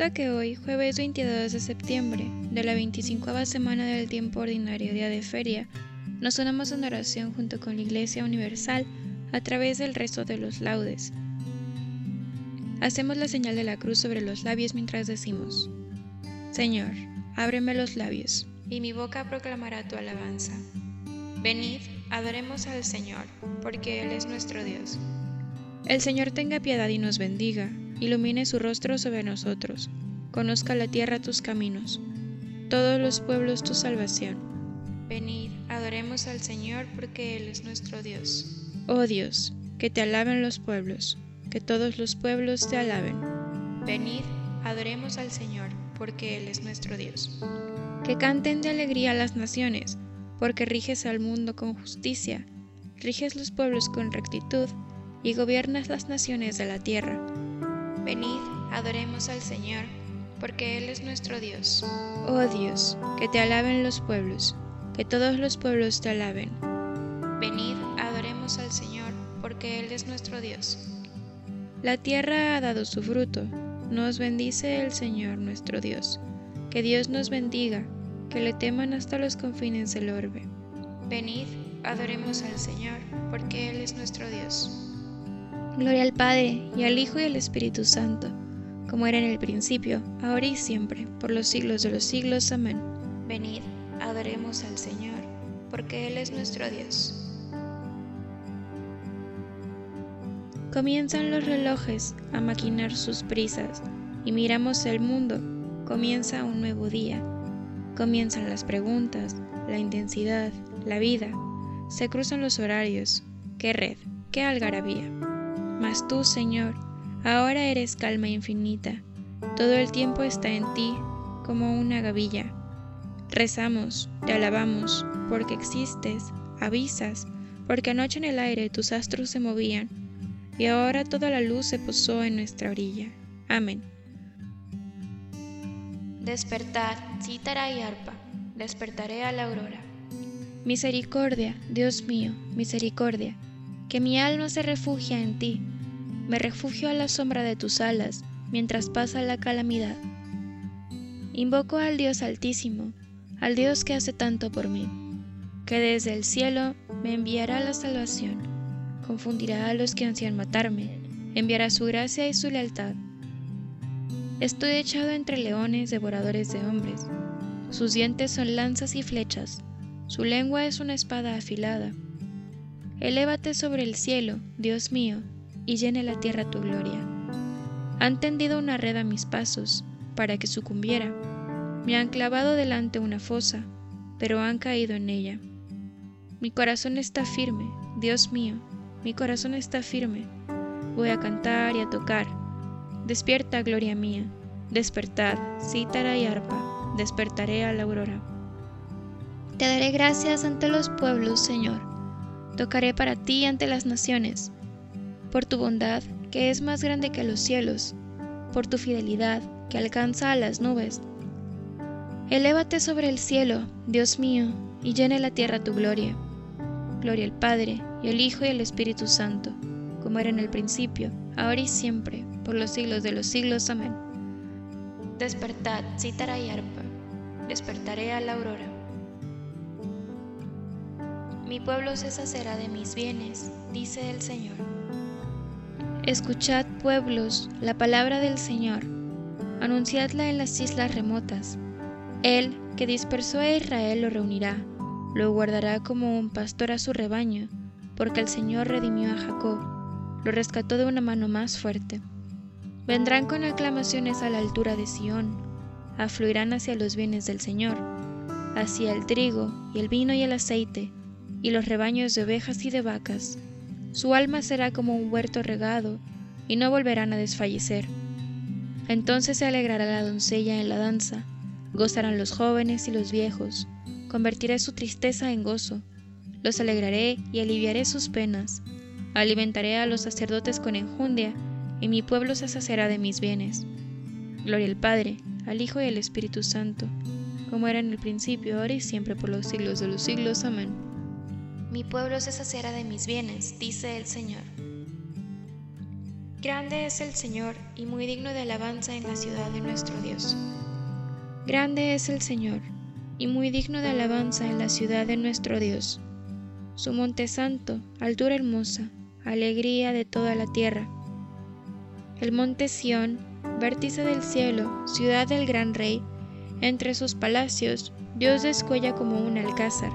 Te invito a que hoy, jueves 22 de septiembre, de la 25 semana del tiempo ordinario, día de feria, nos unamos en oración junto con la Iglesia Universal a través del resto de los laudes. Hacemos la señal de la cruz sobre los labios mientras decimos, Señor, ábreme los labios, y mi boca proclamará tu alabanza. Venid, adoremos al Señor, porque Él es nuestro Dios. El Señor tenga piedad y nos bendiga ilumine su rostro sobre nosotros, conozca la tierra tus caminos, todos los pueblos tu salvación. Venid, adoremos al Señor porque Él es nuestro Dios. Oh Dios, que te alaben los pueblos, que todos los pueblos te alaben. Venid, adoremos al Señor porque Él es nuestro Dios. Que canten de alegría las naciones, porque riges al mundo con justicia, riges los pueblos con rectitud y gobiernas las naciones de la tierra. Venid, adoremos al Señor, porque Él es nuestro Dios. Oh Dios, que te alaben los pueblos, que todos los pueblos te alaben. Venid, adoremos al Señor, porque Él es nuestro Dios. La tierra ha dado su fruto, nos bendice el Señor nuestro Dios. Que Dios nos bendiga, que le teman hasta los confines del orbe. Venid, adoremos al Señor, porque Él es nuestro Dios. Gloria al Padre, y al Hijo y al Espíritu Santo, como era en el principio, ahora y siempre, por los siglos de los siglos. Amén. Venid, adoremos al Señor, porque Él es nuestro Dios. Comienzan los relojes a maquinar sus prisas, y miramos el mundo, comienza un nuevo día. Comienzan las preguntas, la intensidad, la vida. Se cruzan los horarios. ¡Qué red! ¡Qué algarabía! Mas tú, Señor, ahora eres calma infinita, todo el tiempo está en ti como una gavilla. Rezamos, te alabamos, porque existes, avisas, porque anoche en el aire tus astros se movían, y ahora toda la luz se posó en nuestra orilla. Amén. Despertad, cítara y arpa, despertaré a la aurora. Misericordia, Dios mío, misericordia, que mi alma se refugia en ti me refugio a la sombra de tus alas mientras pasa la calamidad. Invoco al Dios Altísimo, al Dios que hace tanto por mí, que desde el cielo me enviará la salvación, confundirá a los que ansían matarme, enviará su gracia y su lealtad. Estoy echado entre leones devoradores de hombres, sus dientes son lanzas y flechas, su lengua es una espada afilada. Elévate sobre el cielo, Dios mío, y llene la tierra tu gloria. Han tendido una red a mis pasos para que sucumbiera. Me han clavado delante una fosa, pero han caído en ella. Mi corazón está firme, Dios mío, mi corazón está firme. Voy a cantar y a tocar. Despierta, gloria mía. Despertad, cítara y arpa. Despertaré a la aurora. Te daré gracias ante los pueblos, Señor. Tocaré para ti ante las naciones por tu bondad, que es más grande que los cielos, por tu fidelidad, que alcanza a las nubes, Elévate sobre el cielo, Dios mío, y llene la tierra tu gloria. Gloria al Padre, y al Hijo y al Espíritu Santo, como era en el principio, ahora y siempre, por los siglos de los siglos. Amén. Despertad, cítara y arpa, despertaré a la aurora. Mi pueblo se sacerá de mis bienes, dice el Señor. Escuchad, pueblos, la palabra del Señor, anunciadla en las islas remotas. Él, que dispersó a Israel, lo reunirá, lo guardará como un pastor a su rebaño, porque el Señor redimió a Jacob, lo rescató de una mano más fuerte. Vendrán con aclamaciones a la altura de Sión, afluirán hacia los bienes del Señor, hacia el trigo y el vino y el aceite, y los rebaños de ovejas y de vacas. Su alma será como un huerto regado, y no volverán a desfallecer. Entonces se alegrará la doncella en la danza, Gozarán los jóvenes y los viejos, convertiré su tristeza en gozo, los alegraré y aliviaré sus penas, alimentaré a los sacerdotes con enjundia, y mi pueblo se saciará de mis bienes. Gloria al Padre, al Hijo y al Espíritu Santo, como era en el principio, ahora y siempre, por los siglos de los siglos. Amén. Mi pueblo se saciará de mis bienes, dice el Señor. Grande es el Señor y muy digno de alabanza en la ciudad de nuestro Dios. Grande es el Señor, y muy digno de alabanza en la ciudad de nuestro Dios. Su monte santo, altura hermosa, alegría de toda la tierra. El monte Sión, vértice del cielo, ciudad del gran rey, entre sus palacios, Dios descuella como un alcázar.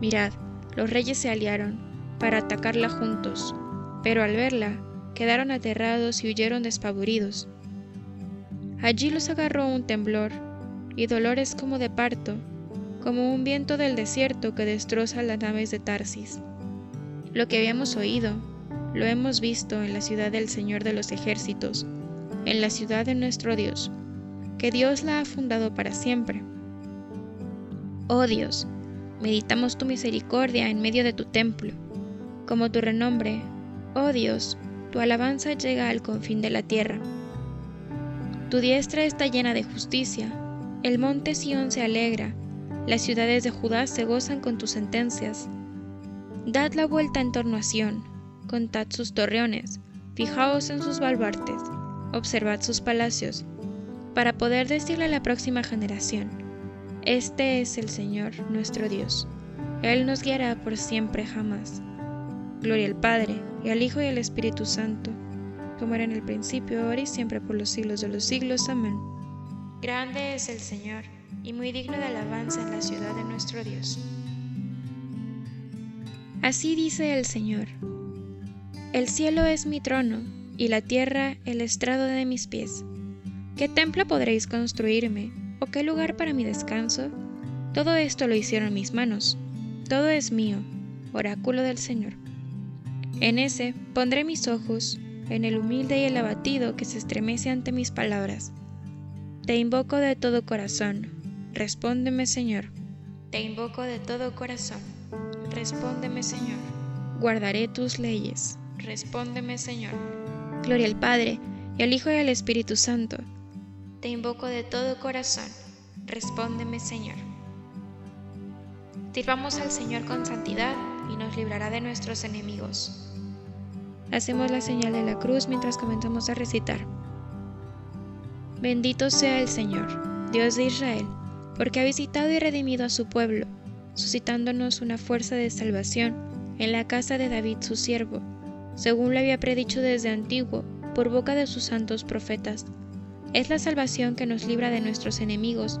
Mirad, los reyes se aliaron para atacarla juntos, pero al verla, quedaron aterrados y huyeron despavoridos. Allí los agarró un temblor y dolores como de parto, como un viento del desierto que destroza las naves de Tarsis. Lo que habíamos oído, lo hemos visto en la ciudad del Señor de los ejércitos, en la ciudad de nuestro Dios, que Dios la ha fundado para siempre. Oh Dios, meditamos tu misericordia en medio de tu templo, como tu renombre, oh Dios, tu alabanza llega al confín de la tierra. Tu diestra está llena de justicia, el monte Sión se alegra, las ciudades de Judá se gozan con tus sentencias. Dad la vuelta en torno a Sión, contad sus torreones, fijaos en sus baluartes, observad sus palacios, para poder decirle a la próxima generación, Este es el Señor nuestro Dios, Él nos guiará por siempre jamás. Gloria al Padre, y al Hijo y al Espíritu Santo, como era en el principio, ahora y siempre por los siglos de los siglos. Amén. Grande es el Señor y muy digno de alabanza en la ciudad de nuestro Dios. Así dice el Señor. El cielo es mi trono y la tierra el estrado de mis pies. ¿Qué templo podréis construirme o qué lugar para mi descanso? Todo esto lo hicieron mis manos. Todo es mío, oráculo del Señor. En ese pondré mis ojos, en el humilde y el abatido que se estremece ante mis palabras. Te invoco de todo corazón, respóndeme Señor. Te invoco de todo corazón, respóndeme Señor. Guardaré tus leyes, respóndeme Señor. Gloria al Padre, y al Hijo y al Espíritu Santo. Te invoco de todo corazón, respóndeme Señor. Sirvamos al Señor con santidad y nos librará de nuestros enemigos. Hacemos la señal de la cruz mientras comenzamos a recitar. Bendito sea el Señor, Dios de Israel, porque ha visitado y redimido a su pueblo, suscitándonos una fuerza de salvación en la casa de David su siervo, según lo había predicho desde antiguo por boca de sus santos profetas. Es la salvación que nos libra de nuestros enemigos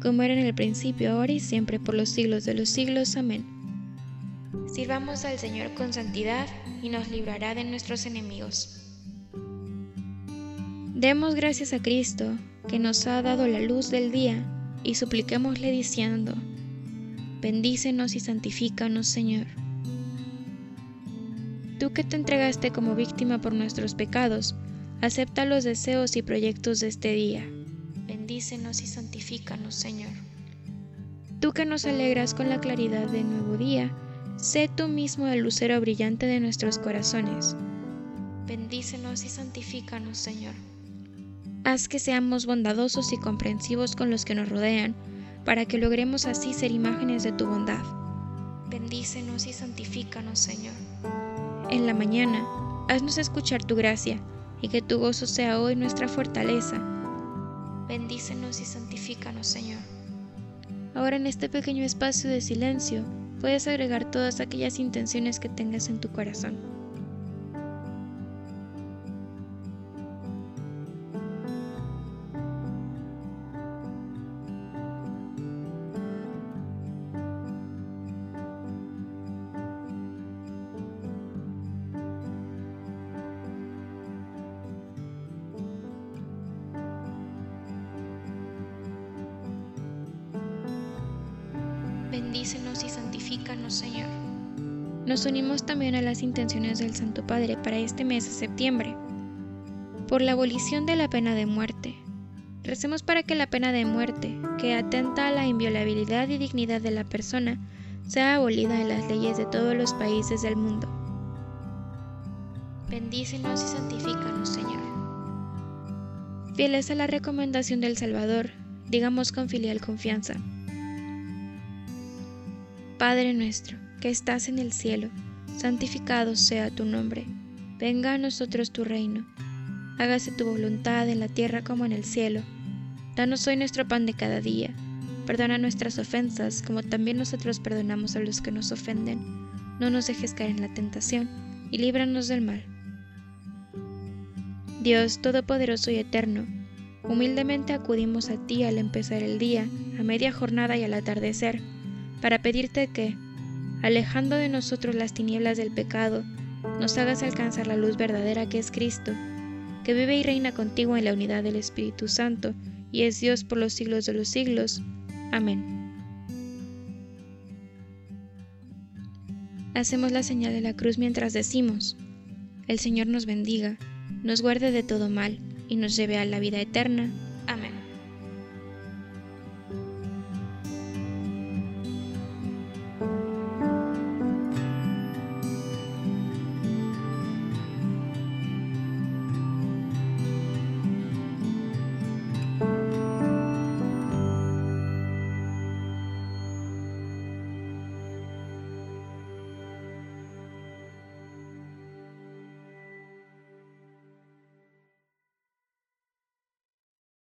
como era en el principio, ahora y siempre, por los siglos de los siglos. Amén. Sirvamos al Señor con santidad y nos librará de nuestros enemigos. Demos gracias a Cristo, que nos ha dado la luz del día, y supliquémosle diciendo, Bendícenos y santifícanos, Señor. Tú que te entregaste como víctima por nuestros pecados, acepta los deseos y proyectos de este día. Bendícenos y santifícanos, Señor. Tú que nos alegras con la claridad del nuevo día, sé tú mismo el lucero brillante de nuestros corazones. Bendícenos y santifícanos, Señor. Haz que seamos bondadosos y comprensivos con los que nos rodean, para que logremos así ser imágenes de tu bondad. Bendícenos y santifícanos, Señor. En la mañana, haznos escuchar tu gracia, y que tu gozo sea hoy nuestra fortaleza. Bendícenos y santifícanos, Señor. Ahora en este pequeño espacio de silencio, puedes agregar todas aquellas intenciones que tengas en tu corazón. Bendícenos y santifícanos, Señor. Nos unimos también a las intenciones del Santo Padre para este mes de septiembre. Por la abolición de la pena de muerte. Recemos para que la pena de muerte, que atenta a la inviolabilidad y dignidad de la persona, sea abolida en las leyes de todos los países del mundo. Bendícenos y santifícanos, Señor. Fieles a la recomendación del Salvador, digamos con filial confianza. Padre nuestro, que estás en el cielo, santificado sea tu nombre. Venga a nosotros tu reino. Hágase tu voluntad en la tierra como en el cielo. Danos hoy nuestro pan de cada día. Perdona nuestras ofensas, como también nosotros perdonamos a los que nos ofenden. No nos dejes caer en la tentación, y líbranos del mal. Dios Todopoderoso y Eterno, humildemente acudimos a ti al empezar el día, a media jornada y al atardecer para pedirte que, alejando de nosotros las tinieblas del pecado, nos hagas alcanzar la luz verdadera que es Cristo, que vive y reina contigo en la unidad del Espíritu Santo, y es Dios por los siglos de los siglos. Amén. Hacemos la señal de la cruz mientras decimos, el Señor nos bendiga, nos guarde de todo mal, y nos lleve a la vida eterna.